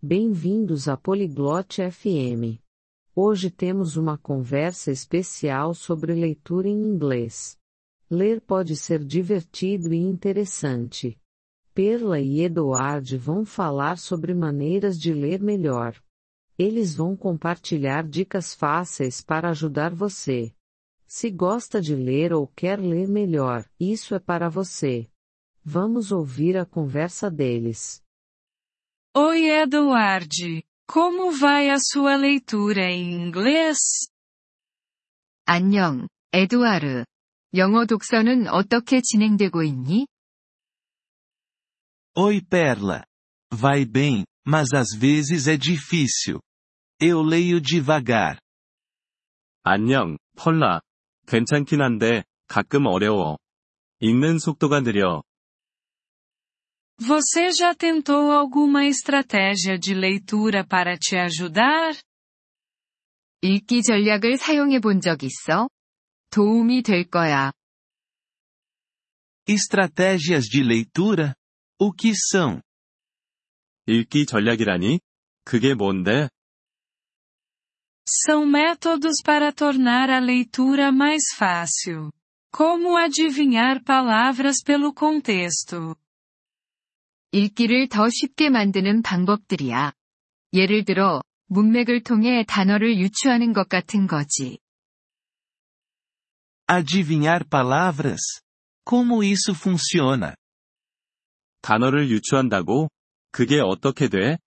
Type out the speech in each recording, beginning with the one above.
Bem-vindos à Poliglote FM. Hoje temos uma conversa especial sobre leitura em inglês. Ler pode ser divertido e interessante. Perla e Eduard vão falar sobre maneiras de ler melhor. Eles vão compartilhar dicas fáceis para ajudar você. Se gosta de ler ou quer ler melhor, isso é para você. Vamos ouvir a conversa deles. Oi, Eduard. Como vai a sua leitura em inglês? 안녕, 에두아르. 영어 독서는 어떻게 진행되고 있니? Oi Perla. Vai bem, mas às vezes é difícil. Eu leio devagar. 안녕, 펄라. 괜찮긴 한데, 가끔 어려워. 읽는 속도가 느려. Você já tentou alguma estratégia de leitura para te ajudar? 읽기 전략을 사용해 본 적 있어? 도움이 될 거야. Estratégias de leitura? O que são? 읽기 전략이라니? 그게 뭔데? São métodos para tornar a leitura mais fácil. Como adivinhar palavras pelo contexto? 읽기를 더 쉽게 만드는 방법들이야. 예를 들어, 문맥을 통해 단어를 유추하는 것 같은 거지. Adivinhar palavras? Como isso funciona? 단어를 유추한다고? 그게 어떻게 돼?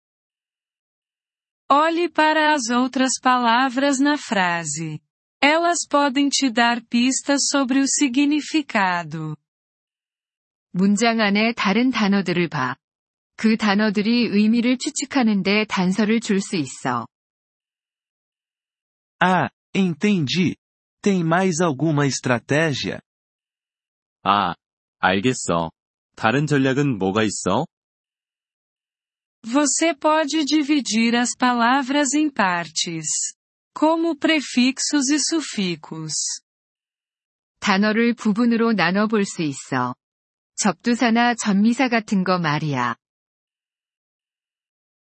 Olhe para as outras palavras na frase. Elas podem te dar pistas sobre o significado. 문장 안에 다른 단어들을 봐. 그 단어들이 의미를 추측하는데 단서를 줄 수 있어. Ah, entendi. Tem mais alguma estratégia? 아, 알겠어. 다른 전략은 뭐가 있어? Você pode dividir as palavras em partes, como prefixos e sufixos. 단어를 부분으로 나눠 볼 수 있어. 접두사나 전미사 같은 거 말이야.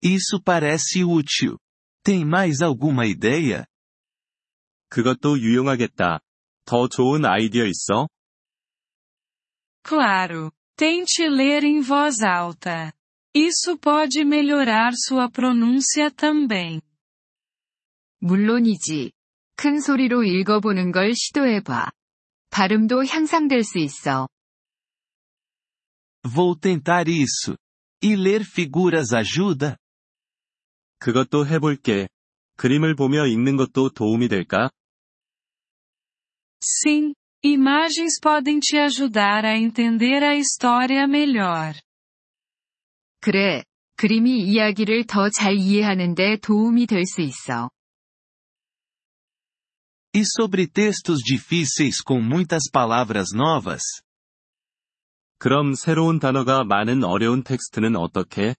Isso parece útil. Tem mais alguma ideia? 그것도 유용하겠다. 더 좋은 아이디어 있어? Claro. Tente ler em voz alta. Isso pode melhorar sua pronúncia também. 물론이지. 큰 소리로 읽어보는 걸 시도해봐. 발음도 향상될 수 있어. Vou tentar isso. E ler figuras ajuda? 그것도 해볼게. 그림을 보며 읽는 것도 도움이 될까? Sim, imagens podem te ajudar a entender a história melhor. 그래, 그림이 이야기를 더 잘 이해하는데 도움이 될 수 있어. E sobre textos difíceis com muitas palavras novas? 그럼 새로운 단어가 많은 어려운 텍스트는 어떻게?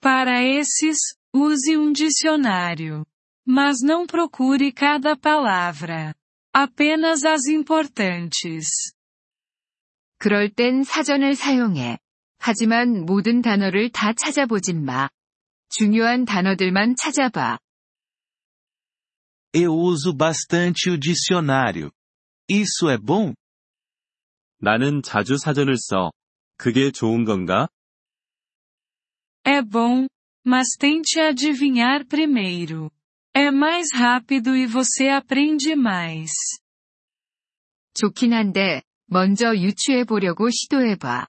Para esses, use um dicionário. Mas não procure cada palavra. Apenas as importantes. 그럴 땐 사전을 사용해. 하지만 모든 단어를 다 찾아보진 마. 중요한 단어들만 찾아봐. Eu uso bastante o dicionário. Isso é bom? 나는 자주 사전을 써. 그게 좋은 건가? É bom, mas tente adivinhar primeiro. É mais rápido e você aprende mais. 좋긴 한데, 먼저 유추해보려고 시도해봐.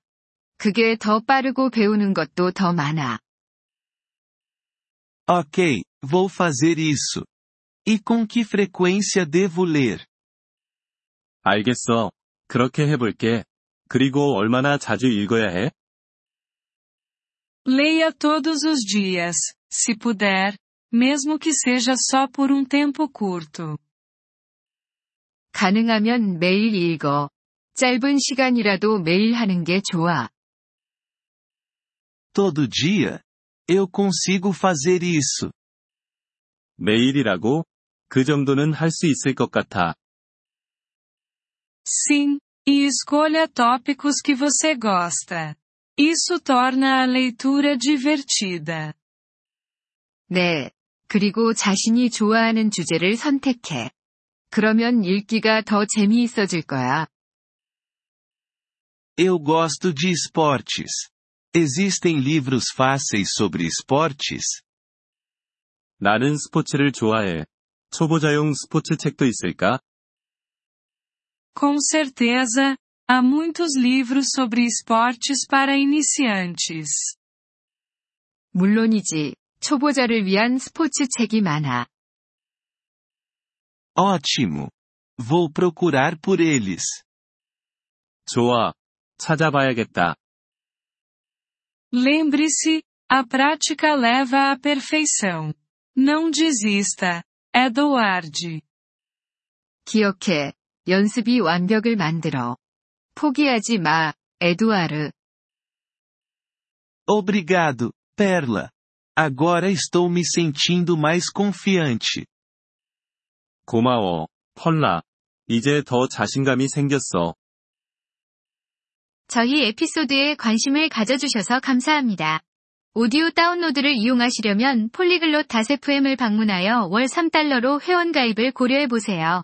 그게 더 빠르고 배우는 것도 더 많아. Ok, vou fazer isso. E com que frequência devo ler? 알겠어. 그렇게 해볼게. 그리고 얼마나 자주 읽어야 해? Leia todos os dias, se puder, mesmo que seja só por um tempo curto. 가능하면 매일 읽어. 짧은 시간이라도 매일 하는 게 좋아. Todo dia? Eu consigo fazer isso. 매일이라고? 그 정도는 할 수 있을 것 같아. Sim, e escolha tópicos que você gosta. Isso torna a leitura divertida. 네. 그리고 자신이 좋아하는 주제를 선택해. 그러면 읽기가 더 재미있어질 거야. Eu gosto de esportes. Existem livros fáceis sobre esportes? 나는 스포츠를 좋아해. 초보자용 스포츠 책도 있을까? Com certeza, há muitos livros sobre esportes para iniciantes. 물론이지. 초보자를 위한 스포츠 책이 많아. Ótimo! Vou procurar por eles. 좋아. 찾아봐야겠다. Lembre-se, a prática leva à perfeição. Não desista. Edward. 기억해. 연습이 완벽을 만들어. 포기하지 마, 에두아르. Obrigado, Perla. Agora estou me sentindo mais confiante. 고마워, 펄라. 이제 더 자신감이 생겼어. 저희 에피소드에 관심을 가져주셔서 감사합니다. 오디오 다운로드를 이용하시려면 폴리글롯 다세프엠을 방문하여 월 3달러로 회원가입을 고려해보세요.